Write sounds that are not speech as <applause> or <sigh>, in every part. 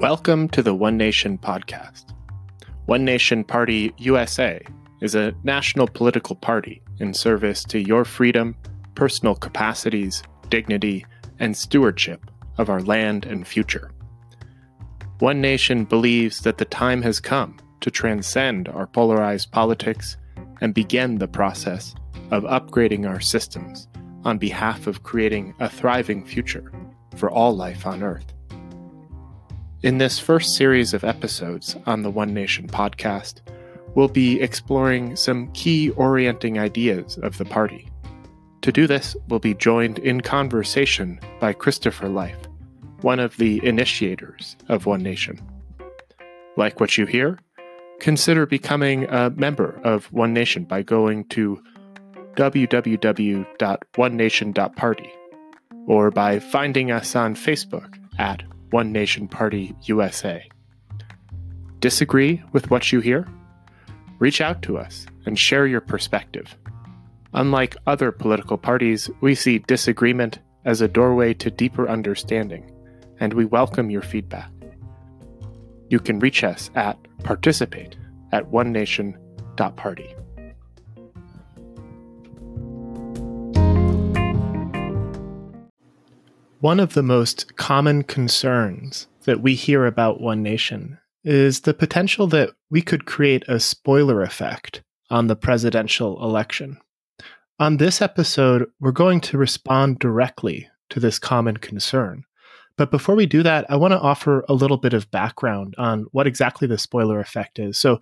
Welcome to the One Nation podcast. One Nation Party USA is a national political party in service to your freedom, personal capacities, dignity, and stewardship of our land and future. One Nation believes that the time has come to transcend our polarized politics and begin the process of upgrading our systems on behalf of creating a thriving future for all life on Earth. In this first series of episodes on the One Nation podcast, we'll be exploring some key orienting ideas of the party. To do this, we'll be joined in conversation by Christopher Life, one of the initiators of One Nation. Like what you hear? Consider becoming a member of One Nation by going to www.onenation.party or by finding us on Facebook at one Nation Party USA. Disagree with what you hear? Reach out to us and share your perspective. Unlike other political parties, we see disagreement as a doorway to deeper understanding, and we welcome your feedback. You can reach us at participate at onenation.party. One of the most common concerns that we hear about One Nation is the potential that we could create a spoiler effect on the presidential election. On this episode, we're going to respond directly to this common concern. But before we do that, I want to offer a little bit of background on what exactly the spoiler effect is. So,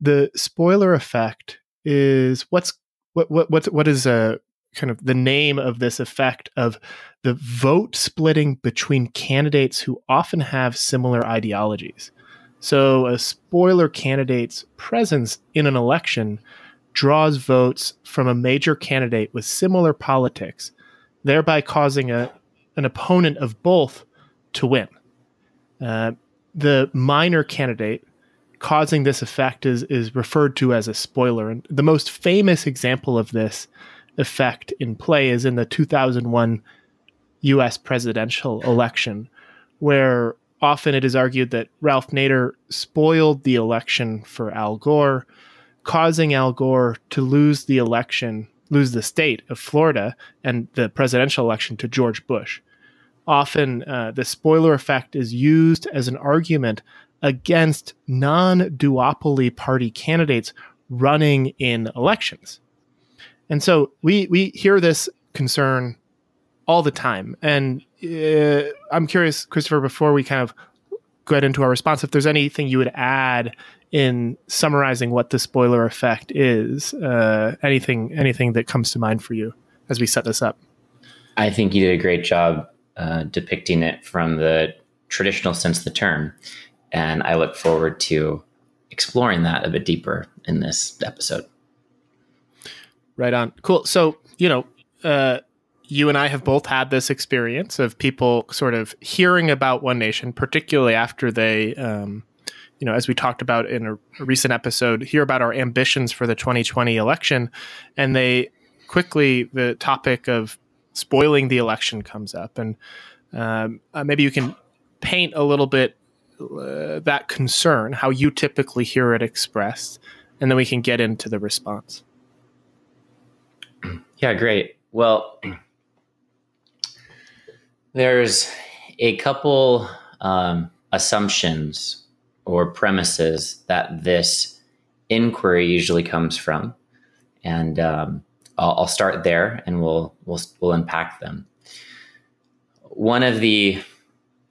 the spoiler effect is what's what what what, what is a kind of the name of this effect of the vote splitting between candidates who often have similar ideologies. So, a spoiler candidate's presence in an election draws votes from a major candidate with similar politics, thereby causing a, an opponent of both to win. Uh, the minor candidate causing this effect is, is referred to as a spoiler. And the most famous example of this effect in play is in the 2001 US presidential election, where often it is argued that Ralph Nader spoiled the election for Al Gore, causing Al Gore to lose the election, lose the state of Florida and the presidential election to George Bush. Often, uh, the spoiler effect is used as an argument against non duopoly party candidates running in elections. And so we we hear this concern all the time. And uh, I'm curious, Christopher, before we kind of get into our response, if there's anything you would add in summarizing what the spoiler effect is, uh, anything anything that comes to mind for you as we set this up. I think you did a great job uh, depicting it from the traditional sense of the term, and I look forward to exploring that a bit deeper in this episode. Right on. Cool. So, you know, uh, you and I have both had this experience of people sort of hearing about One Nation, particularly after they, um, you know, as we talked about in a, recent episode, hear about our ambitions for the 2020 election, and they quickly the topic of spoiling the election comes up, and um, uh, maybe you can paint a little bit uh, that concern, how you typically hear it expressed, and then we can get into the response. Yeah, great. Well, there's a couple um, assumptions or premises that this inquiry usually comes from, and um, I'll, I'll, start there, and we'll we'll we'll unpack them. One of the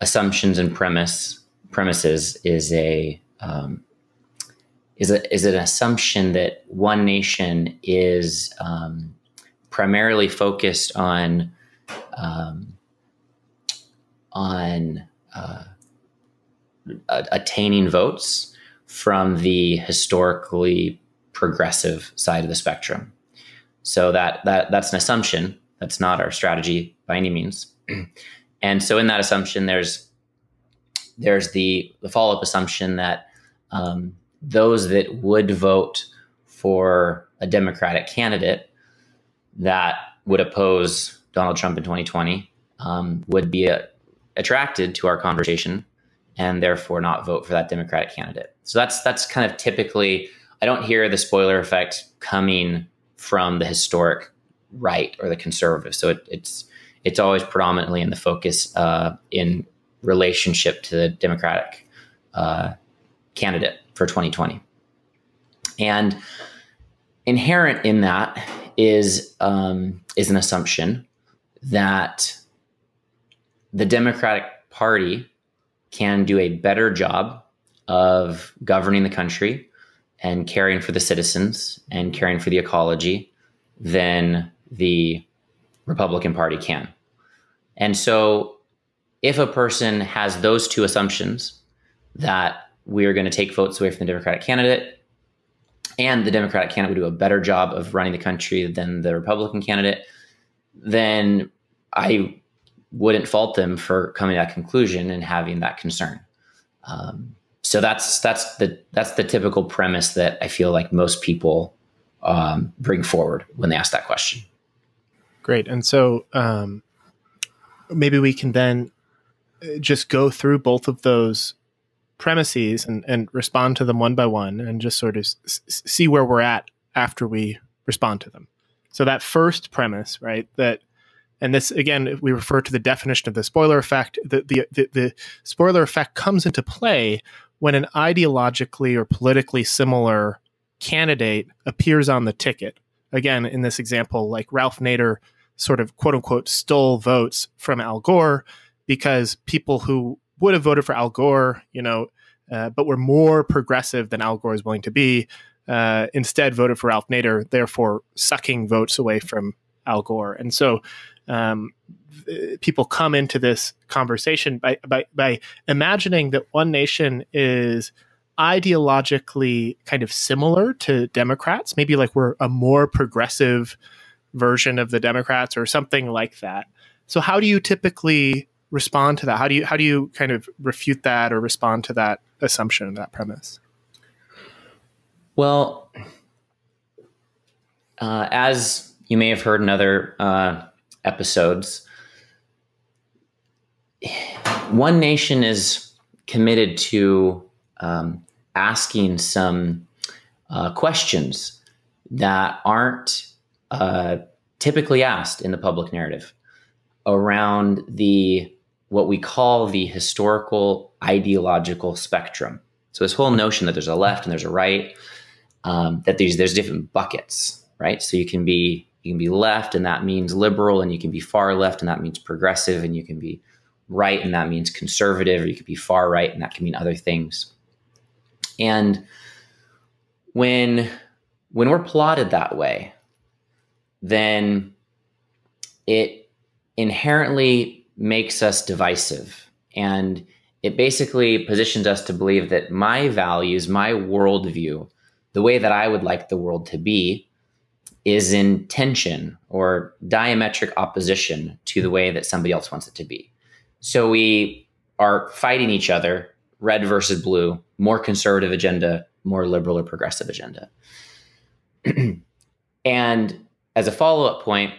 assumptions and premise premises is a um, is a is an assumption that one nation is um, primarily focused on um, on uh, attaining votes from the historically progressive side of the spectrum. So that that that's an assumption. That's not our strategy by any means. <clears throat> and so in that assumption, there's there's the the follow up assumption that um, those that would vote for a Democratic candidate that would oppose Donald Trump in 2020 um, would be uh, attracted to our conversation and therefore not vote for that Democratic candidate. So that's that's kind of typically I don't hear the spoiler effect coming from the historic right or the conservative. So it, it's it's always predominantly in the focus uh, in relationship to the Democratic uh, candidate for 2020. And inherent in that is um, is an assumption that the Democratic Party can do a better job of governing the country and caring for the citizens and caring for the ecology than the Republican Party can. And so, if a person has those two assumptions that we are going to take votes away from the Democratic candidate and the Democratic candidate would do a better job of running the country than the Republican candidate, then I wouldn't fault them for coming to that conclusion and having that concern. Um, so that's that's the that's the typical premise that I feel like most people um, bring forward when they ask that question. Great, and so um, maybe we can then uh, just go through both of those premises and, and respond to them one by one and just sort of s- see where we're at after we respond to them. So that first premise, right, that and this again we refer to the definition of the spoiler effect the, the, the, the spoiler effect comes into play when an ideologically or politically similar candidate appears on the ticket again in this example like ralph nader sort of quote unquote stole votes from al gore because people who would have voted for Al Gore, you know, uh, but were more progressive than Al Gore is willing to be, uh, instead voted for Ralph Nader, therefore sucking votes away from Al Gore. And so um, people come into this conversation by, by, by imagining that One Nation is ideologically kind of similar to Democrats, maybe like we're a more progressive version of the Democrats or something like that. So, how do you typically respond to that? How do you how do you kind of refute that or respond to that assumption, that premise? Well, uh, as you may have heard in other uh, episodes, One Nation is committed to um, asking some uh, questions that aren't uh, typically asked in the public narrative around the what we call the historical ideological spectrum. So this whole notion that there's a left and there's a right, um, that there's there's different buckets, right? So you can be you can be left and that means liberal, and you can be far left and that means progressive, and you can be right and that means conservative, or you could be far right and that can mean other things. And when when we're plotted that way, then it inherently makes us divisive. And it basically positions us to believe that my values, my worldview, the way that I would like the world to be, is in tension or diametric opposition to the way that somebody else wants it to be. So we are fighting each other, red versus blue, more conservative agenda, more liberal or progressive agenda. <clears throat> and as a follow up point,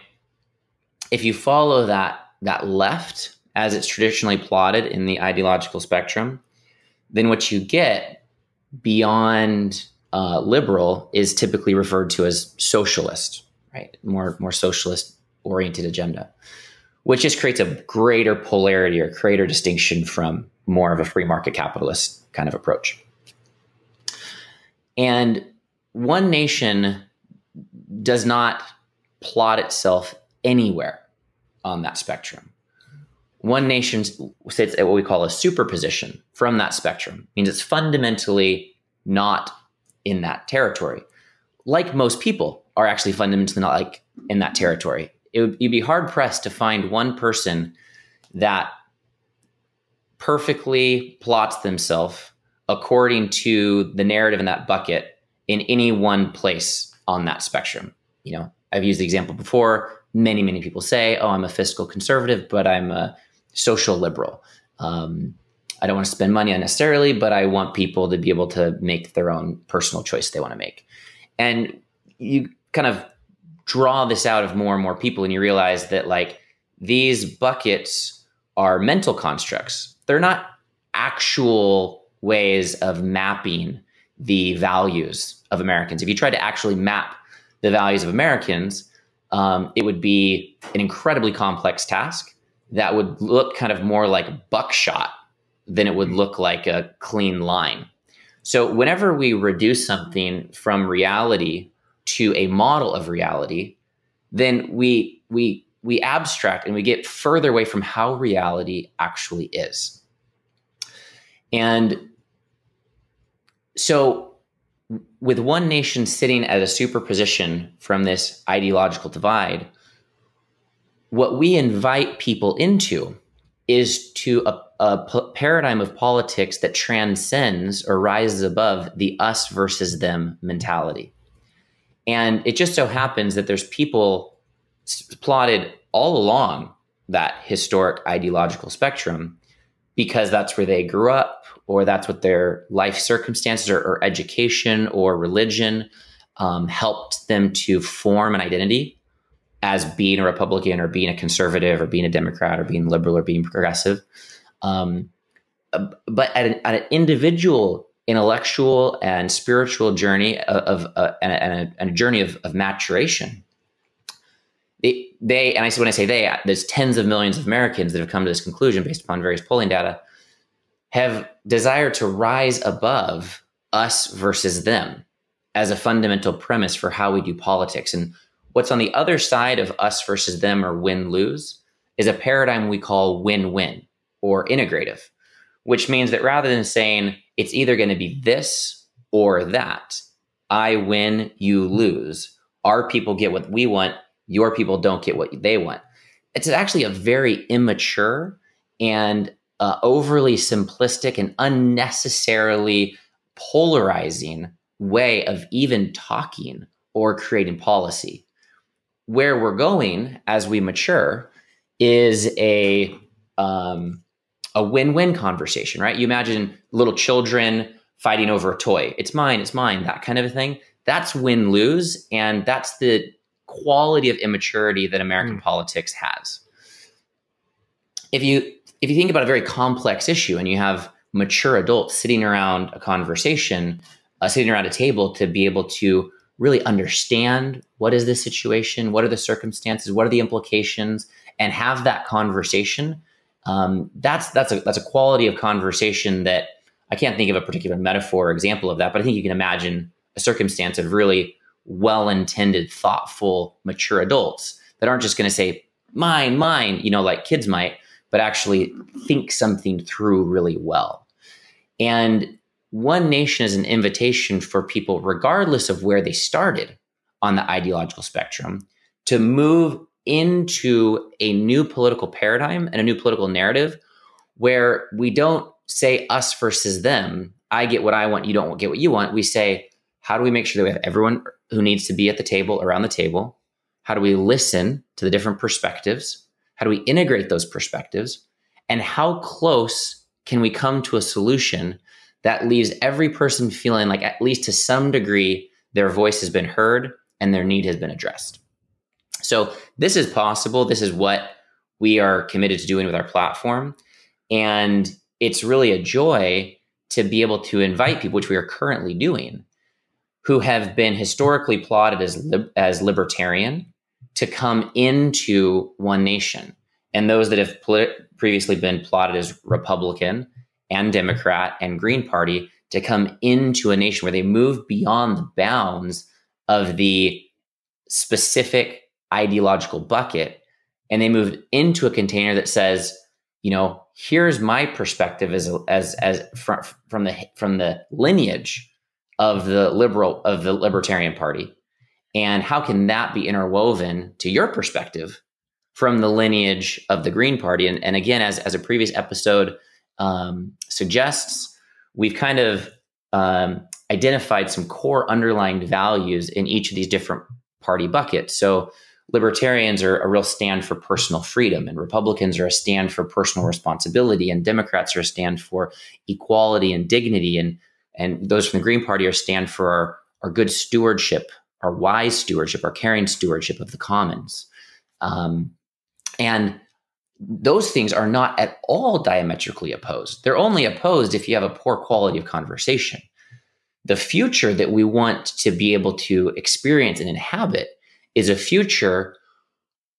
if you follow that that left as it's traditionally plotted in the ideological spectrum, then what you get beyond uh, liberal is typically referred to as socialist, right? More more socialist oriented agenda, which just creates a greater polarity or greater distinction from more of a free market capitalist kind of approach. And one nation does not plot itself anywhere on that spectrum. One nation sits at what we call a superposition from that spectrum, means it's fundamentally not in that territory. Like most people are actually fundamentally not like in that territory. It would, you'd be hard pressed to find one person that perfectly plots themselves according to the narrative in that bucket in any one place on that spectrum. You know, I've used the example before many, many people say, oh, I'm a fiscal conservative, but I'm a social liberal. Um, I don't want to spend money unnecessarily, but I want people to be able to make their own personal choice they want to make. And you kind of draw this out of more and more people, and you realize that like these buckets are mental constructs. They're not actual ways of mapping the values of Americans. If you try to actually map the values of Americans, um, it would be an incredibly complex task that would look kind of more like buckshot than it would look like a clean line. So, whenever we reduce something from reality to a model of reality, then we we we abstract and we get further away from how reality actually is. And so, with one nation sitting at a superposition from this ideological divide, what we invite people into is to a, a p- paradigm of politics that transcends or rises above the us versus them mentality. And it just so happens that there's people plotted all along that historic ideological spectrum because that's where they grew up or that's what their life circumstances or, or education or religion um, helped them to form an identity as being a Republican or being a conservative or being a Democrat or being liberal or being progressive. Um, but at an, at an, individual intellectual and spiritual journey of, of uh, and, a, and, a, and, a, journey of, of maturation, they, they and I when I say they, there's tens of millions of Americans that have come to this conclusion based upon various polling data, have desire to rise above us versus them as a fundamental premise for how we do politics. And what's on the other side of us versus them or win lose is a paradigm we call win win or integrative, which means that rather than saying it's either going to be this or that, I win, you lose. Our people get what we want, your people don't get what they want. It's actually a very immature and uh, overly simplistic and unnecessarily polarizing way of even talking or creating policy. Where we're going as we mature is a um, a win-win conversation, right? You imagine little children fighting over a toy. It's mine, it's mine, that kind of a thing. That's win-lose, and that's the quality of immaturity that American mm. politics has. If you if you think about a very complex issue and you have mature adults sitting around a conversation, uh, sitting around a table to be able to really understand what is this situation, what are the circumstances, what are the implications, and have that conversation. Um, that's that's a that's a quality of conversation that I can't think of a particular metaphor or example of that, but I think you can imagine a circumstance of really well-intended, thoughtful, mature adults that aren't just going to say mine, mine, you know, like kids might, but actually think something through really well. And one nation is an invitation for people, regardless of where they started on the ideological spectrum, to move into a new political paradigm and a new political narrative where we don't say us versus them. I get what I want, you don't get what you want. We say, how do we make sure that we have everyone who needs to be at the table around the table? How do we listen to the different perspectives? How do we integrate those perspectives? And how close can we come to a solution that leaves every person feeling like, at least to some degree, their voice has been heard and their need has been addressed? So, this is possible. This is what we are committed to doing with our platform. And it's really a joy to be able to invite people, which we are currently doing, who have been historically plotted as, as libertarian to come into One Nation. And those that have previously been plotted as Republican and Democrat and Green Party to come into a nation where they move beyond the bounds of the specific ideological bucket and they moved into a container that says, you know, here's my perspective as as as from, from the from the lineage of the liberal of the libertarian party and how can that be interwoven to your perspective from the lineage of the Green Party? And, and again, as, as a previous episode um, suggests, we've kind of um, identified some core underlying values in each of these different party buckets. So libertarians are a real stand for personal freedom, and Republicans are a stand for personal responsibility, and Democrats are a stand for equality and dignity, and and those from the Green Party are stand for our, our good stewardship our wise stewardship, our caring stewardship of the commons. Um, and those things are not at all diametrically opposed. They're only opposed if you have a poor quality of conversation. The future that we want to be able to experience and inhabit is a future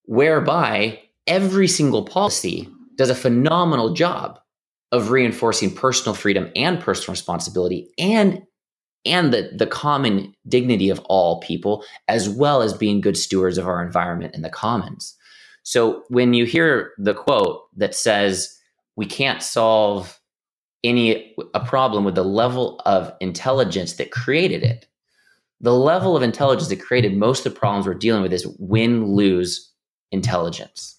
whereby every single policy does a phenomenal job of reinforcing personal freedom and personal responsibility and and the, the common dignity of all people, as well as being good stewards of our environment and the commons. So when you hear the quote that says, we can't solve any a problem with the level of intelligence that created it, the level of intelligence that created most of the problems we're dealing with is win-lose intelligence.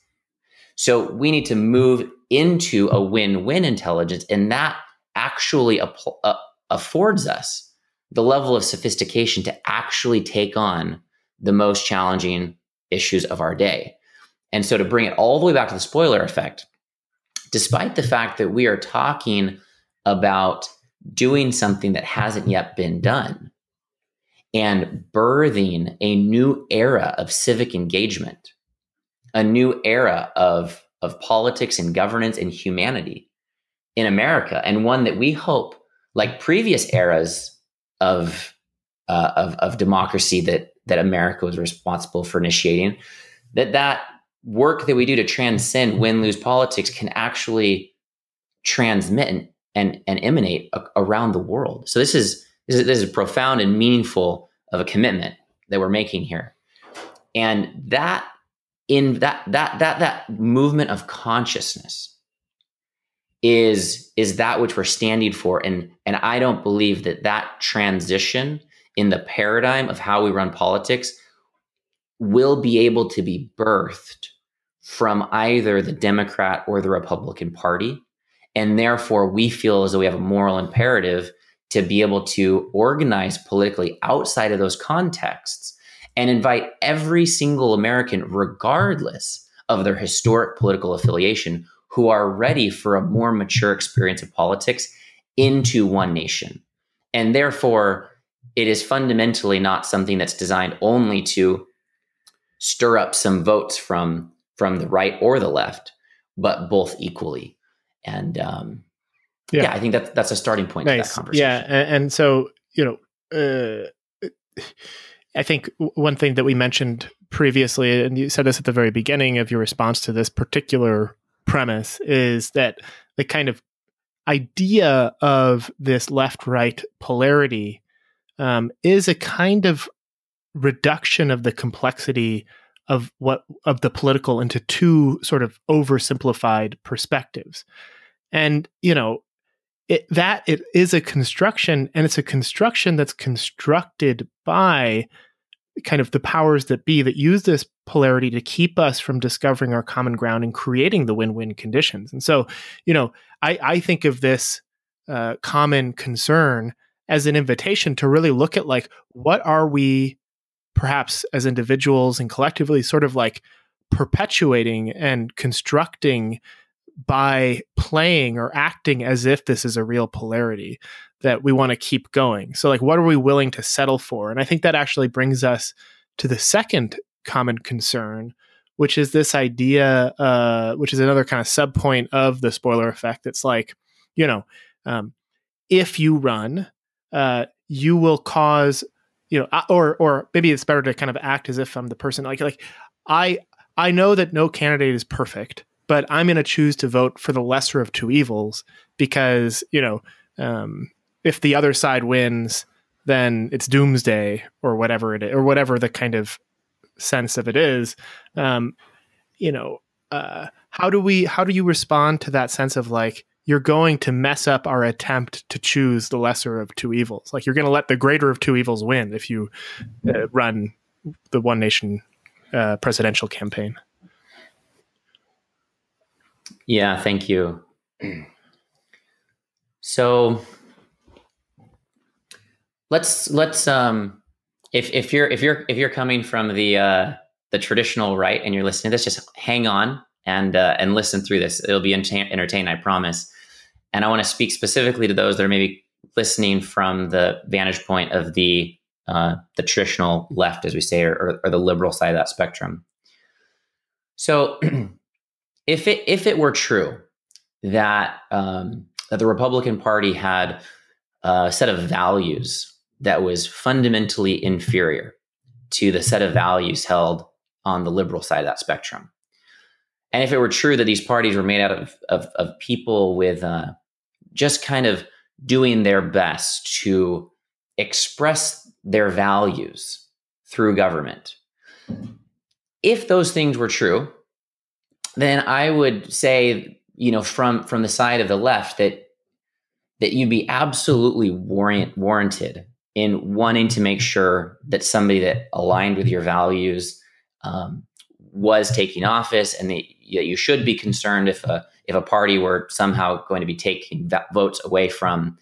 So we need to move into a win-win intelligence, and that actually uh, affords us the level of sophistication to actually take on the most challenging issues of our day. And so to bring it all the way back to the spoiler effect, despite the fact that we are talking about doing something that hasn't yet been done and birthing a new era of civic engagement, a new era of, of politics and governance and humanity in America, and one that we hope, like previous eras of, uh, of, of democracy that, that America was responsible for initiating, that that work that we do to transcend win lose politics can actually transmit and and, and emanate a, around the world. So this is, this is this is profound and meaningful of a commitment that we're making here, and that in that that that that movement of consciousness is is that which we're standing for and and I don't believe that that transition in the paradigm of how we run politics will be able to be birthed from either the Democrat or the Republican Party. And therefore, we feel as though we have a moral imperative to be able to organize politically outside of those contexts and invite every single American, regardless of their historic political affiliation, who are ready for a more mature experience of politics into one nation. And therefore, it is fundamentally not something that's designed only to stir up some votes from from the right or the left, but both equally. And um, yeah. yeah. I think that that's a starting point nice. to that conversation. Yeah, and, and so you know, uh, I think one thing that we mentioned previously, and you said this at the very beginning of your response to this particular premise, is that the kind of idea of this left-right polarity um, is a kind of reduction of the complexity of what of the political into two sort of oversimplified perspectives. And you know it, that it is a construction and it's a construction that's constructed by kind of the powers that be that use this polarity to keep us from discovering our common ground and creating the win-win conditions. And so you know i, I think of this uh, common concern as an invitation to really look at like what are we perhaps as individuals and collectively sort of like perpetuating and constructing by playing or acting as if this is a real polarity that we want to keep going. So, like, what are we willing to settle for? And I think that actually brings us to the second common concern, which is this idea, uh, which is another kind of sub point of the spoiler effect. It's like, you know, um, if you run, uh, you will cause you know, or or maybe it's better to kind of act as if I'm the person like like I I know that no candidate is perfect, but I'm going to choose to vote for the lesser of two evils because you know um, if the other side wins, then it's doomsday or whatever it is, or whatever the kind of sense of it is. Um, you know, uh, how do we how do you respond to that sense of like you're going to mess up our attempt to choose the lesser of two evils. Like you're going to let the greater of two evils win if you uh, run the one nation uh, presidential campaign. Yeah, thank you. <clears throat> So let's let's um if if you're if you're if you're coming from the uh the traditional right and you're listening to this, just hang on and uh, and listen through this. It'll be entertaining, I promise. And I want to speak specifically to those that are maybe listening from the vantage point of the uh, the traditional left, as we say, or, or, or the liberal side of that spectrum. So, <clears throat> if it if it were true that um, that the Republican Party had a set of values that was fundamentally inferior to the set of values held on the liberal side of that spectrum, and if it were true that these parties were made out of of, of people with uh, just kind of doing their best to express their values through government. If those things were true, then I would say, you know, from from the side of the left that that you'd be absolutely warrant, warranted in wanting to make sure that somebody that aligned with your values um, was taking office, and that you should be concerned if a if a party were somehow going to be taking votes away from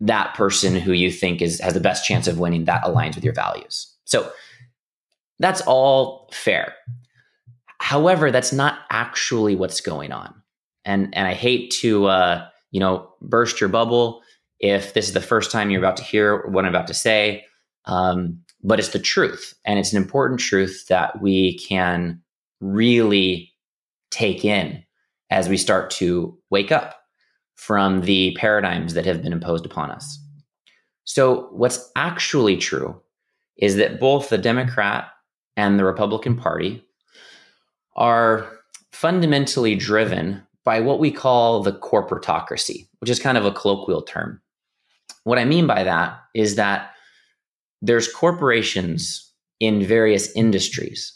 that person who you think is has the best chance of winning that aligns with your values. So that's all fair. However, that's not actually what's going on. And and I hate to uh, you know burst your bubble if this is the first time you're about to hear what I'm about to say. Um, but it's the truth, and it's an important truth that we can really take in as we start to wake up from the paradigms that have been imposed upon us. So, what's actually true is that both the Democrat and the Republican Party are fundamentally driven by what we call the corporatocracy, which is kind of a colloquial term. What I mean by that is that there's corporations in various industries,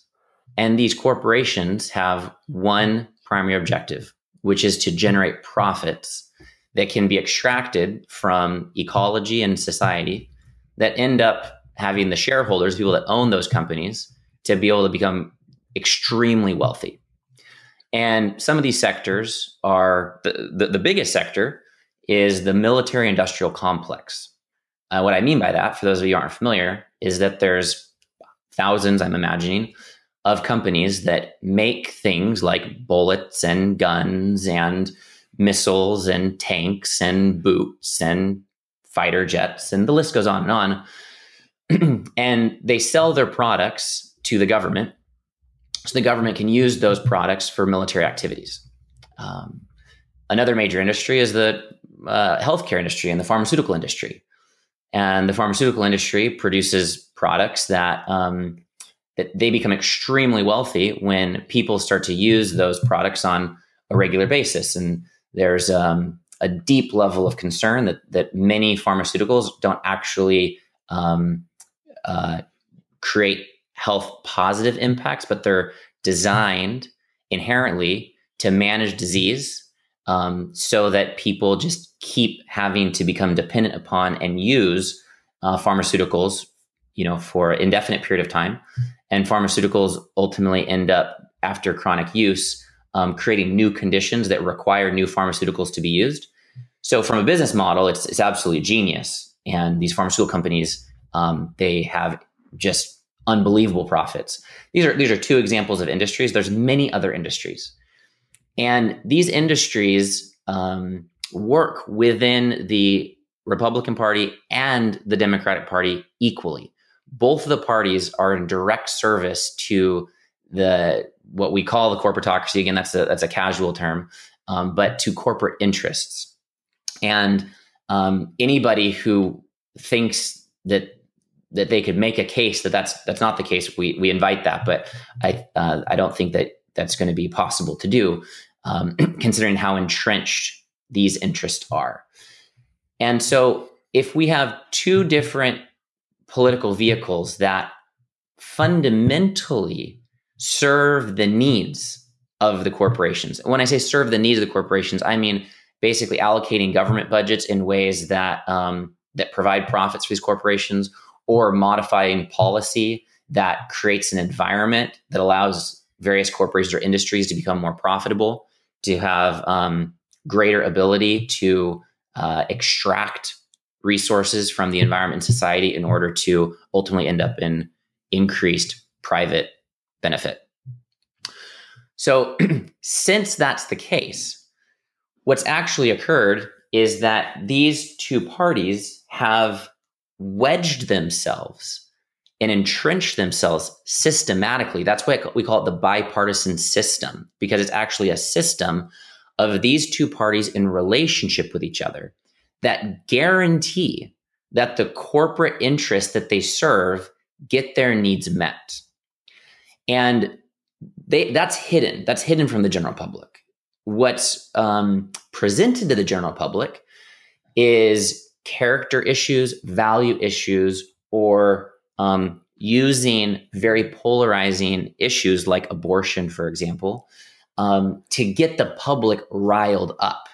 and these corporations have one primary objective, which is to generate profits that can be extracted from ecology and society that end up having the shareholders, people that own those companies, to be able to become extremely wealthy. And some of these sectors are the, the, the biggest sector is the military industrial complex. Uh, what I mean by that, for those of you aren't familiar, is that there's thousands, I'm imagining, of companies that make things like bullets and guns and missiles and tanks and boots and fighter jets, and the list goes on and on. <clears throat> and they sell their products to the government so the government can use those products for military activities. Um, another major industry is the uh, healthcare industry and the pharmaceutical industry. And the pharmaceutical industry produces products that um, that they become extremely wealthy when people start to use those products on a regular basis. And there's um, a deep level of concern that that many pharmaceuticals don't actually um, uh, create health positive impacts, but they're designed inherently to manage disease um, so that people just keep having to become dependent upon and use uh, pharmaceuticals you know for an indefinite period of time and pharmaceuticals ultimately end up after chronic use um, creating new conditions that require new pharmaceuticals to be used. So from a business model, it's, it's absolutely genius. And these pharmaceutical companies, um, they have just unbelievable profits. These are these are two examples of industries. There's many other industries, and these industries um, work within the Republican Party and the Democratic Party equally. Both of the parties are in direct service to the what we call the corporatocracy. Again, that's a that's a casual term, um, but to corporate interests. And um, anybody who thinks that that they could make a case that that's that's not the case, we we invite that. But I uh, I don't think that that's going to be possible to do, um, <clears throat> considering how entrenched these interests are. And so, if we have two different political vehicles that fundamentally serve the needs of the corporations. When I say serve the needs of the corporations, I mean basically allocating government budgets in ways that um, that provide profits for these corporations, or modifying policy that creates an environment that allows various corporations or industries to become more profitable, to have um, greater ability to uh, extract resources from the environment and society in order to ultimately end up in increased private benefit. So, <clears throat> since that's the case, what's actually occurred is that these two parties have wedged themselves and entrench themselves systematically. That's why we call it the bipartisan system, because it's actually a system of these two parties in relationship with each other that guarantee that the corporate interests that they serve get their needs met. And they, that's hidden. That's hidden from the general public. What's um, presented to the general public is character issues, value issues, or um, using very polarizing issues like abortion, for example, um, to get the public riled up.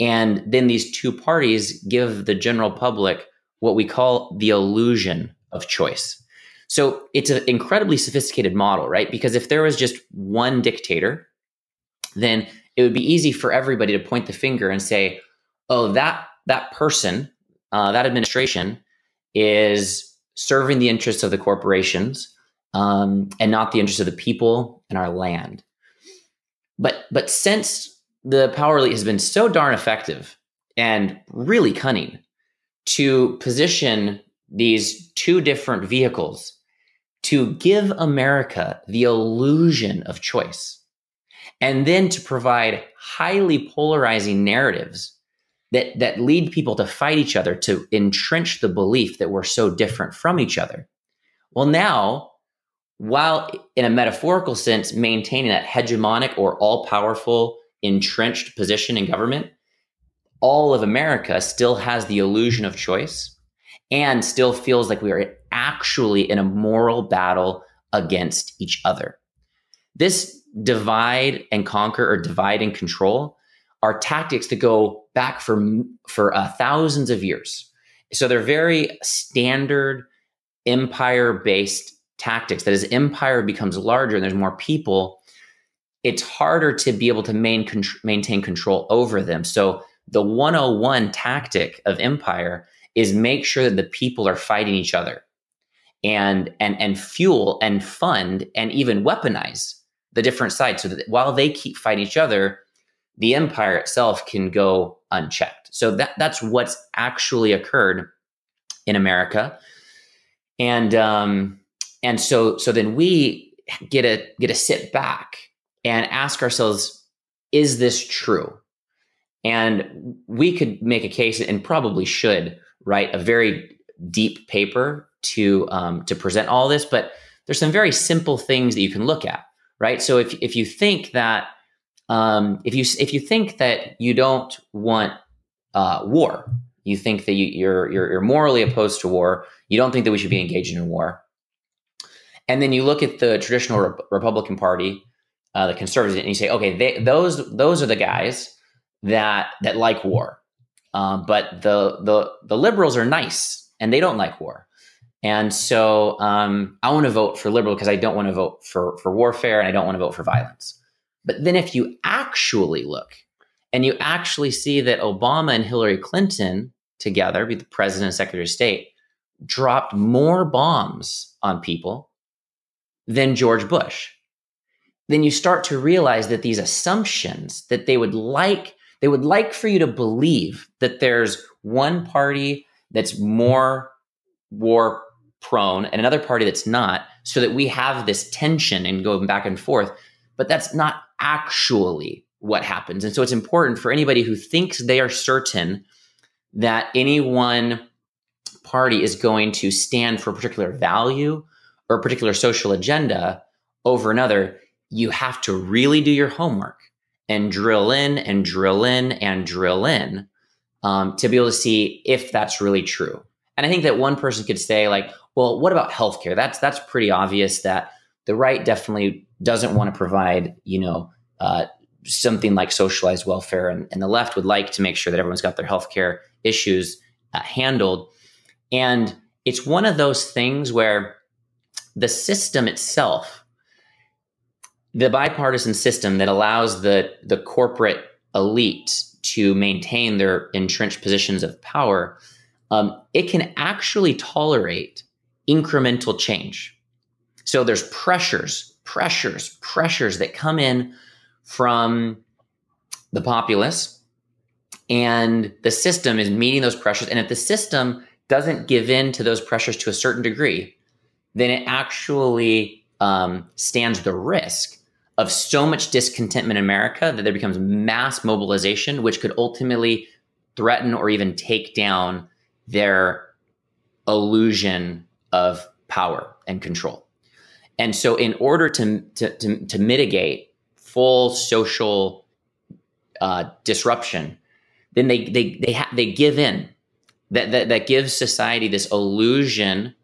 And then these two parties give the general public what we call the illusion of choice. So it's an incredibly sophisticated model, right? Because if there was just one dictator, then it would be easy for everybody to point the finger and say, "Oh, that that person, uh, that administration, is serving the interests of the corporations um, and not the interests of the people and our land." But but since the power elite has been so darn effective and really cunning to position these two different vehicles to give America the illusion of choice and then to provide highly polarizing narratives that, that lead people to fight each other, to entrench the belief that we're so different from each other. Well, now, while in a metaphorical sense, maintaining that hegemonic or all powerful, entrenched position in government, all of America still has the illusion of choice and still feels like we are actually in a moral battle against each other. This divide and conquer or divide and control are tactics that go back for, for uh, thousands of years. So they're very standard empire based tactics that as empire becomes larger and there's more people, it's harder to be able to main, maintain control over them. So the 101 tactic of empire is make sure that the people are fighting each other and and and fuel and fund and even weaponize the different sides so that while they keep fighting each other the empire itself can go unchecked. So that that's what's actually occurred in america. And um and so so then we get a get to sit back and ask ourselves is this true? And we could make a case and probably should write a very deep paper to um, to present all this, but there's some very simple things that you can look at, right? So if if you think that um, if you if you think that you don't want uh, war, you think that you, you're, you're you're morally opposed to war, you don't think that we should be engaged in war, and then you look at the traditional Re- Republican Party, uh, the conservatives, and you say, okay, they, those those are the guys that that like war, um, but the the the liberals are nice and they don't like war. And so um, I want to vote for liberal because I don't want to vote for, for warfare and I don't want to vote for violence. But then if you actually look and you actually see that Obama and Hillary Clinton together, be the president and secretary of state, dropped more bombs on people than George Bush, then you start to realize that these assumptions that they would like, they would like for you to believe that there's one party that's more war prone and another party that's not, so that we have this tension and going back and forth. But that's not actually what happens. And so it's important for anybody who thinks they are certain that any one party is going to stand for a particular value or a particular social agenda over another, you have to really do your homework and drill in and drill in and drill in um, to be able to see if that's really true. And I think that one person could say, like, well, what about healthcare? That's that's pretty obvious that the right definitely doesn't want to provide, you know, uh, something like socialized welfare, and, and, the left would like to make sure that everyone's got their healthcare issues uh, handled. And it's one of those things where the system itself, the bipartisan system that allows the the corporate elite to maintain their entrenched positions of power, um, it can actually tolerate incremental change. So there's pressures, pressures, pressures that come in from the populace, and the system is meeting those pressures. And if the system doesn't give in to those pressures to a certain degree, then it actually um, stands the risk of so much discontentment in America that there becomes mass mobilization, which could ultimately threaten or even take down their illusion of power and control. And so, in order to, to, to, to mitigate full social uh, disruption, then they, they, they, ha- they give in. That, that, that gives society this illusion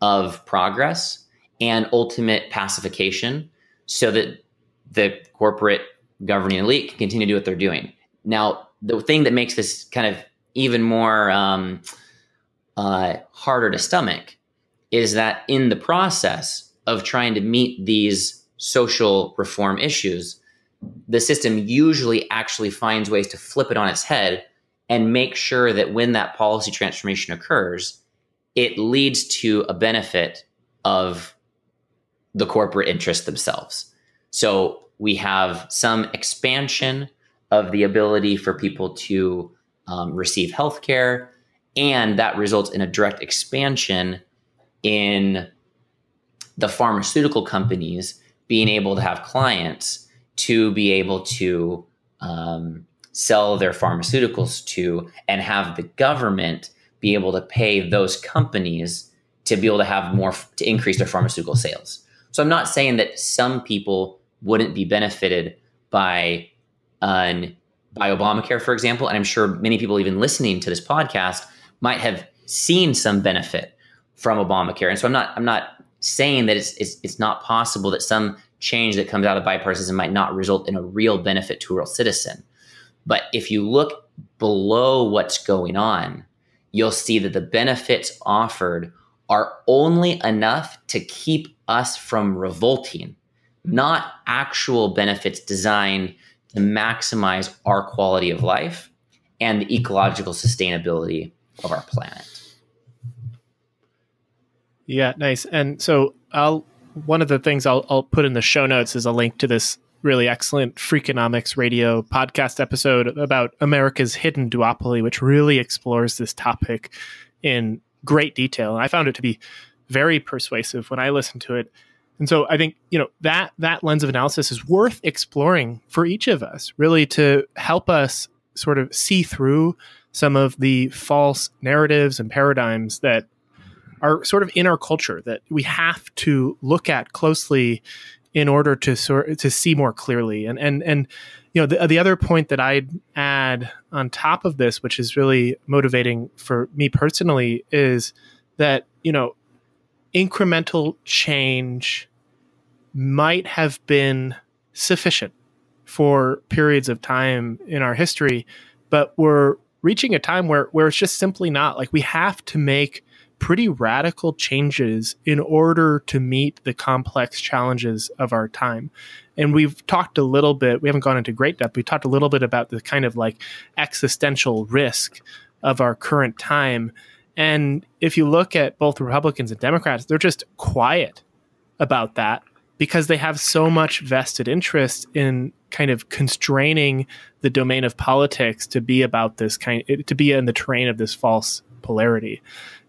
of progress and ultimate pacification so that the corporate governing elite can continue to do what they're doing. Now, the thing that makes this kind of even more um, uh, harder to stomach is that in the process of trying to meet these social reform issues, the system usually actually finds ways to flip it on its head and make sure that when that policy transformation occurs, it leads to a benefit of the corporate interests themselves. So we have some expansion of the ability for people to um, receive health care, and that results in a direct expansion in the pharmaceutical companies being able to have clients to be able to um, sell their pharmaceuticals to and have the government be able to pay those companies to be able to have more to increase their pharmaceutical sales. So I'm not saying that some people wouldn't be benefited by an by Obamacare, for example, and I'm sure many people even listening to this podcast might have seen some benefit from Obamacare. And so I'm not I'm not saying that it's it's, it's not possible that some change that comes out of bipartisan might not result in a real benefit to a real citizen. But if you look below what's going on, you'll see that the benefits offered are only enough to keep us from revolting, not actual benefits designed to maximize our quality of life and the ecological sustainability of our planet. Yeah, nice. And so I'll one of the things I'll I'll put in the show notes is a link to this really excellent Freakonomics radio podcast episode about America's hidden duopoly, which really explores this topic in great detail. And I found it to be very persuasive when I listened to it. And so I think, you know, that that lens of analysis is worth exploring for each of us, really to help us sort of see through some of the false narratives and paradigms that are sort of in our culture that we have to look at closely in order to sort to see more clearly. And and and you know the the other point that I'd add on top of this, which is really motivating for me personally, is that you know incremental change might have been sufficient for periods of time in our history, but we're reaching a time where where it's just simply not like we have to make pretty radical changes in order to meet the complex challenges of our time. And we've talked a little bit, we haven't gone into great depth, we talked a little bit about the kind of like existential risk of our current time. And if you look at both Republicans and Democrats, they're just quiet about that because they have so much vested interest in kind of constraining the domain of politics to be about this kind to be in the terrain of this false polarity.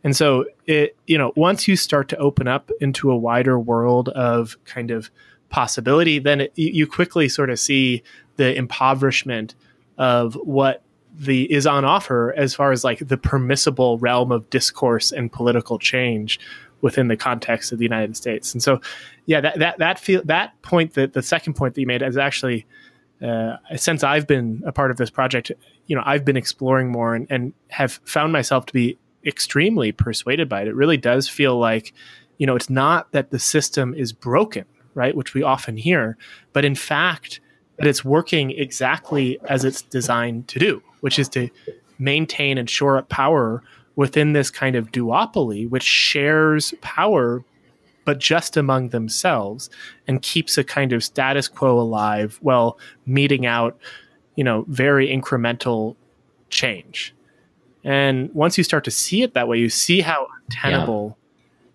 And so it, you know, once you start to open up into a wider world of kind of possibility, then it, you quickly sort of see the impoverishment of what the is on offer as far as like the permissible realm of discourse and political change within the context of the United States. And so, yeah, that that that feel that point that the second point that you made is actually uh, since I've been a part of this project, you know, I've been exploring more and, and have found myself to be extremely persuaded by it. It really does feel like, you know, it's not that the system is broken, right, which we often hear, but in fact, that it's working exactly as it's designed to do, which is to maintain and shore up power within this kind of duopoly, which shares power, but just among themselves and keeps a kind of status quo alive while meting out, you know, very incremental change. And once you start to see it that way, you see how untenable yeah.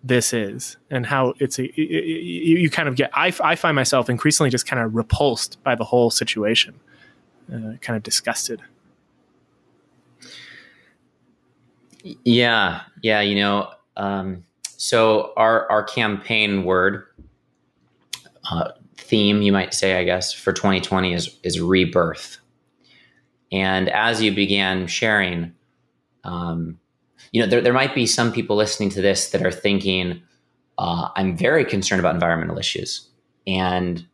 this is and how it's a, you, you, kind of get, I, I find myself increasingly just kind of repulsed by the whole situation, uh, kind of disgusted. Yeah. Yeah. You know, um, So our our campaign word uh, theme, you might say, I guess, for 2020 is is rebirth. And as you began sharing, um, you know, there, there might be some people listening to this that are thinking, uh, I'm very concerned about environmental issues. And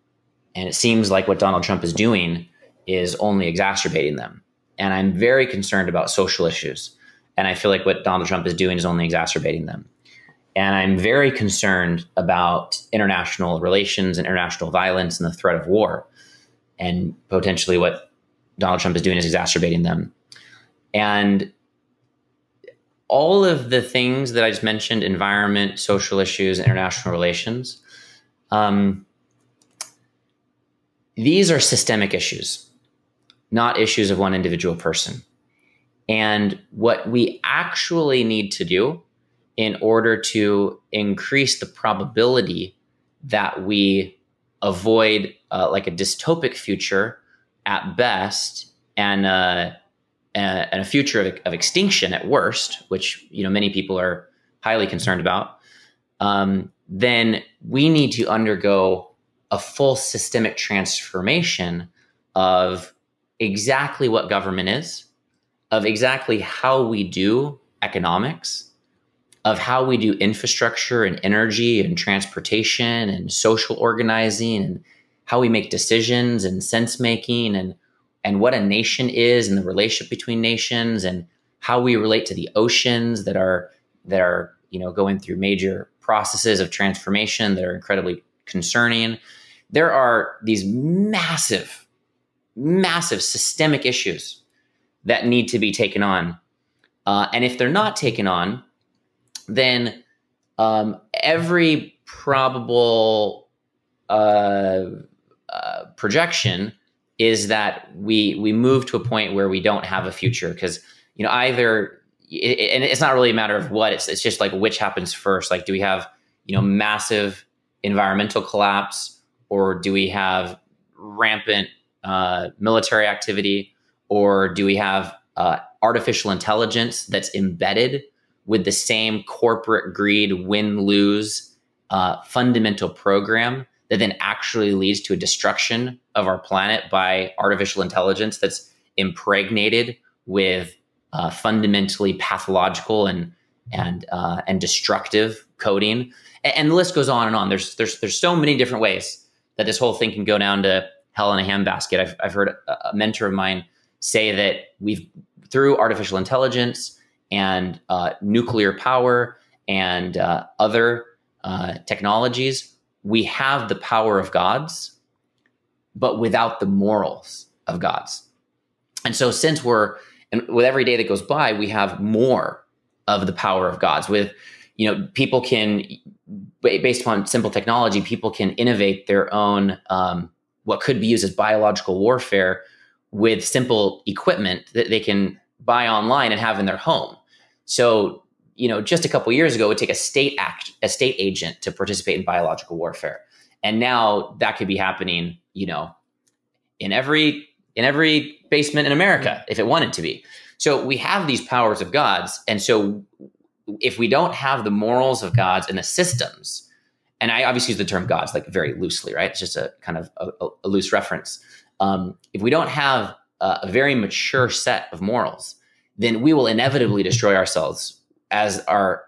and it seems like what Donald Trump is doing is only exacerbating them. And I'm very concerned about social issues. And I feel like what Donald Trump is doing is only exacerbating them. And I'm very concerned about international relations and international violence and the threat of war. And potentially what Donald Trump is doing is exacerbating them. And all of the things that I just mentioned environment, social issues, international relations um, these are systemic issues, not issues of one individual person. And what we actually need to do in order to increase the probability that we avoid uh, like a dystopic future at best and, uh, and a future of, of, extinction at worst, which you know many people are highly concerned about, um, then we need to undergo a full systemic transformation of exactly what government is, of exactly how we do economics, of how we do infrastructure and energy and transportation and social organizing and how we make decisions and sense making and and what a nation is and the relationship between nations and how we relate to the oceans that are that are you know going through major processes of transformation that are incredibly concerning. There are these massive massive systemic issues that need to be taken on. Uh, and if they're not taken on then um, every probable uh, uh, projection is that we we move to a point where we don't have a future. Because you know either it, and it's not really a matter of what it's it's just like which happens first. Like do we have you know massive environmental collapse or do we have rampant uh, military activity or do we have uh, artificial intelligence that's embedded with the same corporate greed win lose uh, fundamental program that then actually leads to a destruction of our planet by artificial intelligence that's impregnated with uh, fundamentally pathological and and uh, and destructive coding, and, and, the list goes on and on. There's there's there's so many different ways that this whole thing can go down to hell in a handbasket. I've I've heard a, a mentor of mine say that we've through artificial intelligence and uh, nuclear power and uh, other uh, technologies, we have the power of gods, but without the morals of gods. And so, since we're and with every day that goes by, we have more of the power of gods. With you know, people can based upon simple technology, people can innovate their own um, what could be used as biological warfare with simple equipment that they can buy online and have in their home. So, you know, just a couple years ago, it would take a state act, a state agent to participate in biological warfare. And now that could be happening, you know, in every in every basement in America if it wanted to be. So we have these powers of gods, and so if we don't have the morals of gods and the systems, and I obviously use the term gods like very loosely, right? It's just a kind of a, a loose reference. Um, if we don't have a, a very mature set of morals, then we will inevitably destroy ourselves as our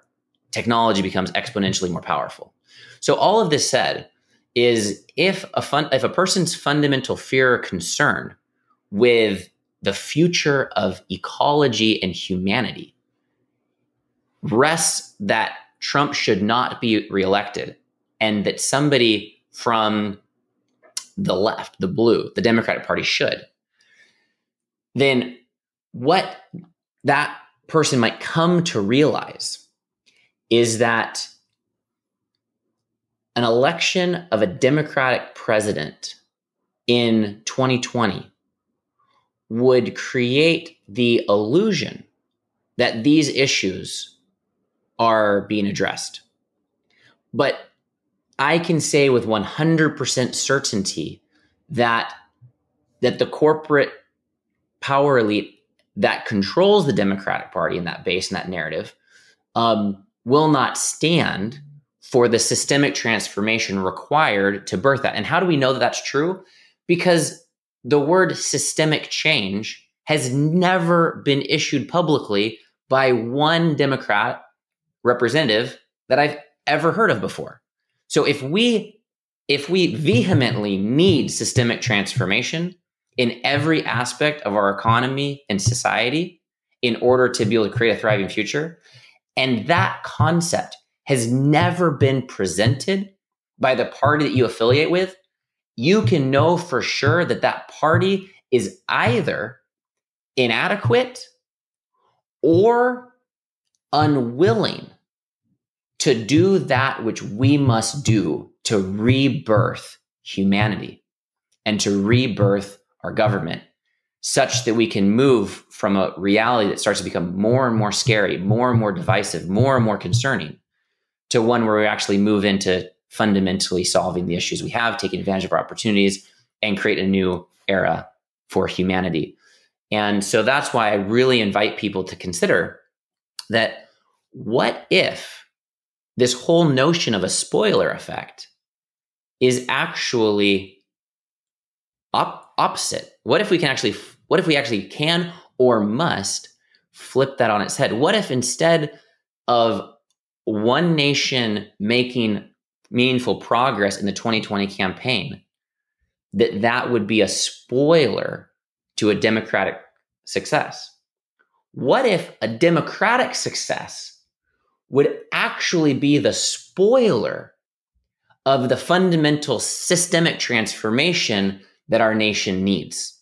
technology becomes exponentially more powerful. So all of this said is if a fun, if a person's fundamental fear or concern with the future of ecology and humanity rests that Trump should not be reelected and that somebody from the left, the blue, the Democratic Party should, then what that person might come to realize is that an election of a Democratic president in 2020 would create the illusion that these issues are being addressed. But I can say with 100% certainty that that the corporate power elite that controls the Democratic Party and that base and that narrative um, will not stand for the systemic transformation required to birth that. And how do we know that that's true? Because the word systemic change has never been issued publicly by one Democrat representative that I've ever heard of before. So if we if we vehemently need systemic transformation in every aspect of our economy and society in order to be able to create a thriving future, and that concept has never been presented by the party that you affiliate with, you can know for sure that that party is either inadequate or unwilling to do that which we must do to rebirth humanity and to rebirth our government such that we can move from a reality that starts to become more and more scary, more and more divisive, more and more concerning to one where we actually move into fundamentally solving the issues we have, taking advantage of our opportunities, and create a new era for humanity. And so that's why I really invite people to consider that what if this whole notion of a spoiler effect is actually op- opposite? What if we can actually, what if we actually can or must flip that on its head? What if instead of one nation making meaningful progress in the 2020 campaign, that that would be a spoiler to a democratic success? What if a democratic success would actually be the spoiler of the fundamental systemic transformation that our nation needs?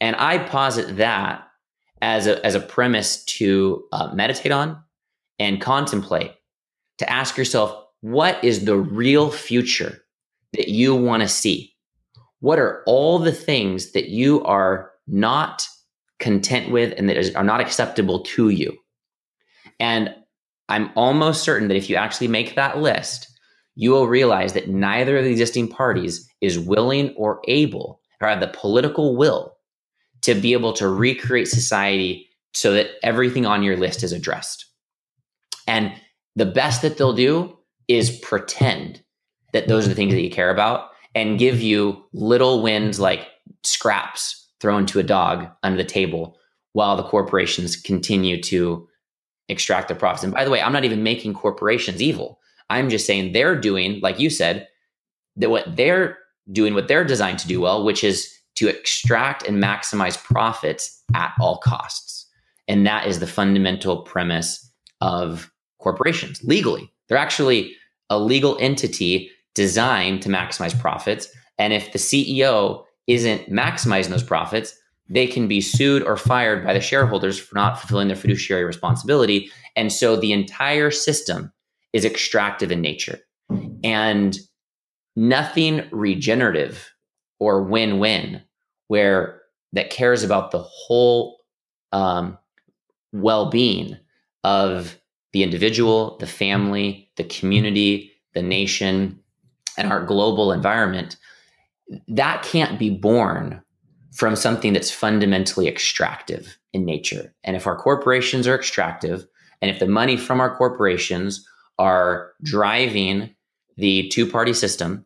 And I posit that as a, as a premise to uh, meditate on and contemplate, to ask yourself, what is the real future that you want to see? What are all the things that you are not content with and that is, are not acceptable to you? And I'm almost certain that if you actually make that list, you will realize that neither of the existing parties is willing or able or have the political will to be able to recreate society so that everything on your list is addressed. And the best that they'll do is pretend that those are the things that you care about and give you little wins like scraps thrown to a dog under the table while the corporations continue to extract their profits. And by the way, I'm not even making corporations evil. I'm just saying they're doing, like you said, that what they're doing, what they're designed to do well, which is to extract and maximize profits at all costs. And that is the fundamental premise of corporations legally. They're actually a legal entity designed to maximize profits. And if the CEO isn't maximizing those profits, they can be sued or fired by the shareholders for not fulfilling their fiduciary responsibility. And so the entire system is extractive in nature. And nothing regenerative or win-win where that cares about the whole um, well-being of the individual, the family, the community, the nation, and our global environment, that can't be born from something that's fundamentally extractive in nature. And if our corporations are extractive, and if the money from our corporations are driving the two party system,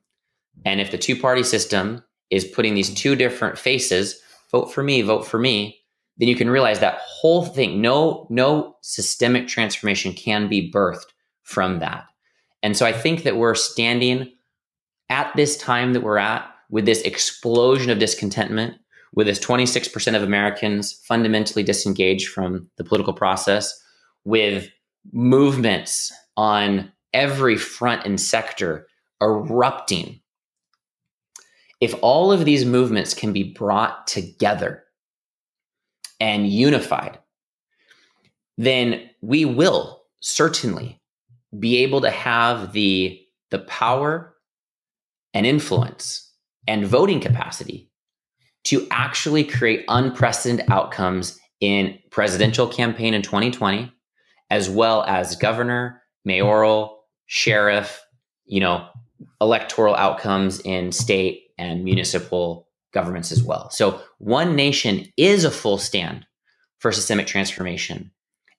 and if the two party system is putting these two different faces, vote for me, vote for me, then you can realize that whole thing, no, no systemic transformation can be birthed from that. And so I think that we're standing at this time that we're at with this explosion of discontentment, with this 26% of Americans fundamentally disengaged from the political process, with movements on every front and sector erupting. If all of these movements can be brought together and unified, then we will certainly be able to have the, the power and influence and voting capacity to actually create unprecedented outcomes in presidential campaign in 2020 as well as governor mayoral sheriff you know electoral outcomes in state and municipal governments as well. So, One Nation is a full stand for systemic transformation.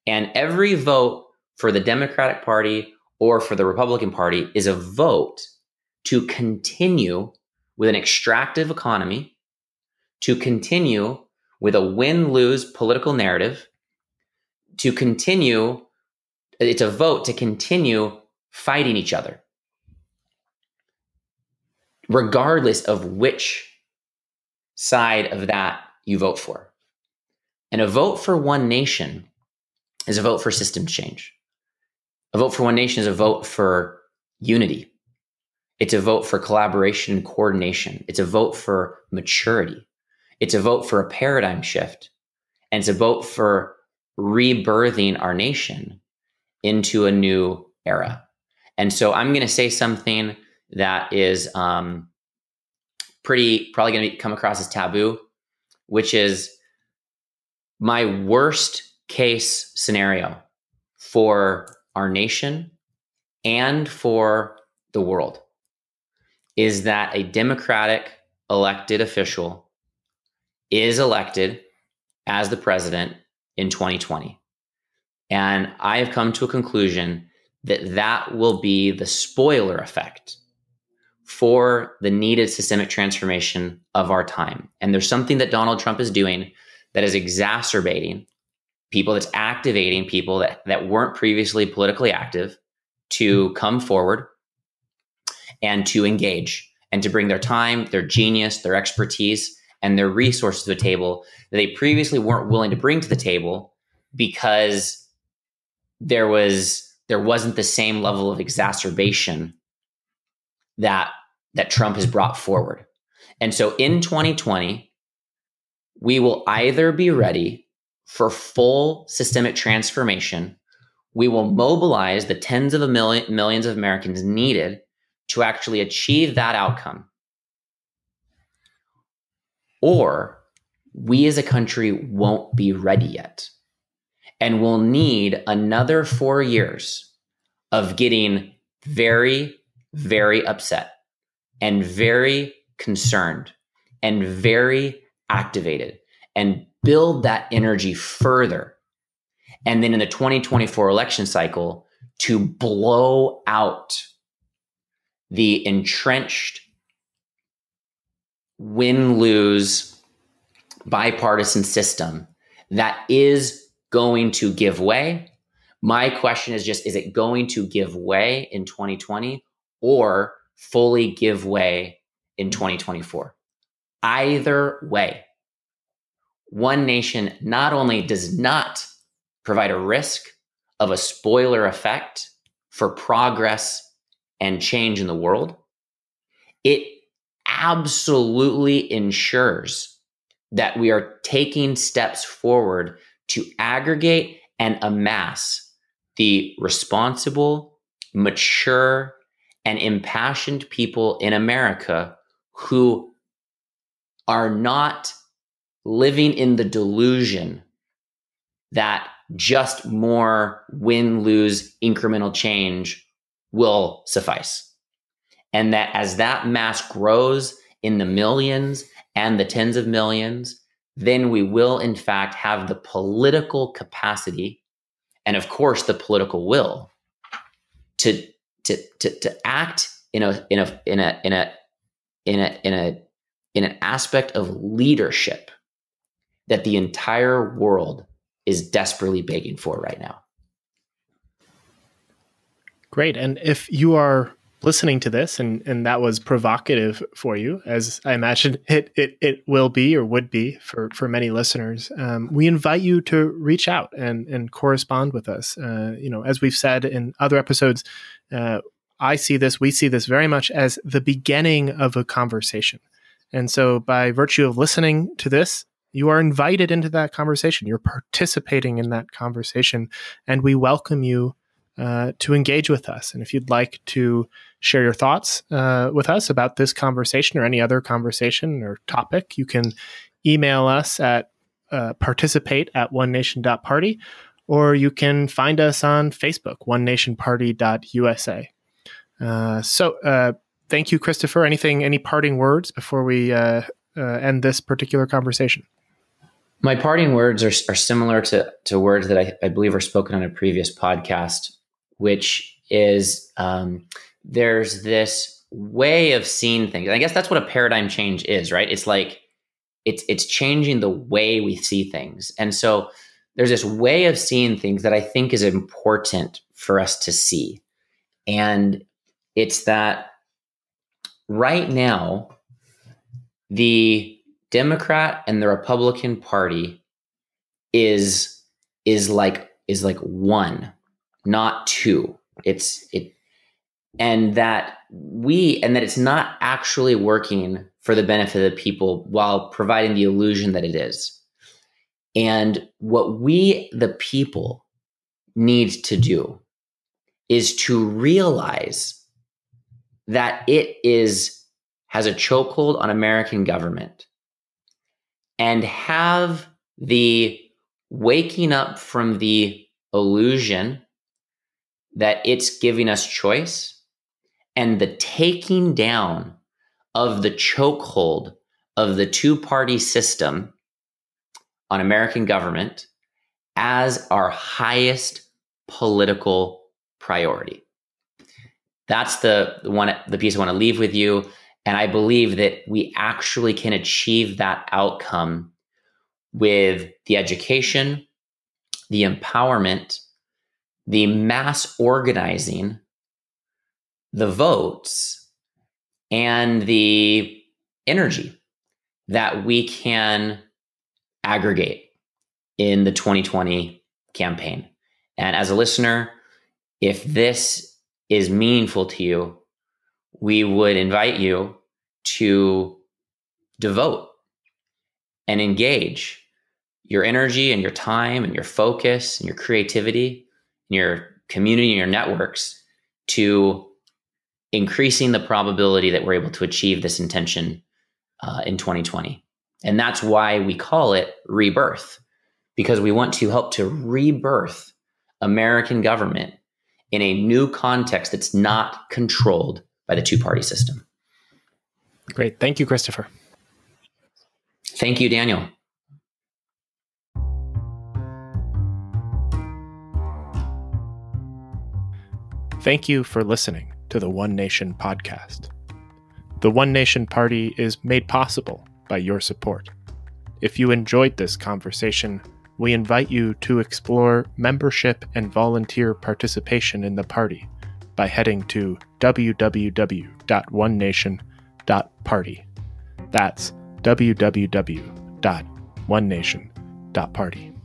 And every vote for the Democratic Party or for the Republican Party is a vote to continue with an extractive economy, to continue with a win lose political narrative, to continue, it's a vote to continue fighting each other, regardless of which side of that you vote for. And a vote for one nation is a vote for system change. A vote for one nation is a vote for unity. It's a vote for collaboration and coordination. It's a vote for maturity. It's a vote for a paradigm shift. And it's a vote for rebirthing our nation into a new era. And so I'm going to say something that is um, pretty, probably going to come across as taboo, which is my worst case scenario for our nation and for the world is that a democratic elected official is elected as the president in 2020. And I have come to a conclusion that that will be the spoiler effect for the needed systemic transformation of our time. And there's something that Donald Trump is doing that is exacerbating people, that's activating people that, that weren't previously politically active to hmm. come forward and to engage and to bring their time, their genius, their expertise, and their resources to the table that they previously weren't willing to bring to the table because there was there wasn't the same level of exacerbation that that Trump has brought forward. And so in 2020, we will either be ready for full systemic transformation. We will mobilize the tens of million, millions of Americans needed to actually achieve that outcome. Or we as a country won't be ready yet. And we'll need another four years of getting very, very upset and very concerned and very activated and build that energy further. And then in the 2024 election cycle, to blow out the entrenched win lose bipartisan system that is going to give way. My question is just is it going to give way in 2020 or fully give way in 2024? Either way, one nation not only does not provide a risk of a spoiler effect for progress and change in the world, it absolutely ensures that we are taking steps forward to aggregate and amass the responsible, mature, and impassioned people in America who are not living in the delusion that just more win lose incremental change will suffice. And that as that mass grows in the millions and the tens of millions, then we will, in fact, have the political capacity and, of course, the political will to, to, to, to act in a, in a, in a, in a, in a, in in an aspect of leadership that the entire world is desperately begging for right now. Great. And if you are listening to this and, and that was provocative for you, as I imagine <laughs> it, it, it will be or would be for, for many listeners, um, we invite you to reach out and, and correspond with us. Uh, you know, as we've said in other episodes, uh, I see this, we see this very much as the beginning of a conversation. And so, by virtue of listening to this, you are invited into that conversation. You're participating in that conversation, and we welcome you uh, to engage with us. And if you'd like to share your thoughts uh, with us about this conversation or any other conversation or topic, you can email us at uh, participate at onenation.party, or you can find us on Facebook, One Nation onenationparty.usa. Uh, so, uh, thank you, Christopher. Anything, any parting words before we uh, end this particular conversation? My parting words are, are similar to, to words that I, I believe are spoken on a previous podcast, which is um, there's this way of seeing things. I guess that's what a paradigm change is, right? It's like it's it's changing the way we see things. And so there's this way of seeing things that I think is important for us to see. And it's that right now the Democrat and the Republican Party is is like is like one, not two. It's it and that we and that it's not actually working for the benefit of the people while providing the illusion that it is. And what we the people need to do is to realize that it is has a chokehold on American government and have the waking up from the illusion that it's giving us choice and the taking down of the chokehold of the two party system on American government as our highest political priority. That's the, one the piece I want to leave with you. And I believe that we actually can achieve that outcome with the education, the empowerment, the mass organizing, the votes, and the energy that we can aggregate in the 2020 campaign. And as a listener, if this is meaningful to you, we would invite you to devote and engage your energy and your time and your focus and your creativity and your community and your networks to increasing the probability that we're able to achieve this intention uh, in 2020. And that's why we call it rebirth, because we want to help to rebirth American government in a new context that's not controlled by the two party system. Great. Thank you, Christopher. Thank you, Daniel. Thank you for listening to the One Nation podcast. The One Nation Party is made possible by your support. If you enjoyed this conversation, we invite you to explore membership and volunteer participation in the party by heading to www.onenation.party. That's www.onenation.party.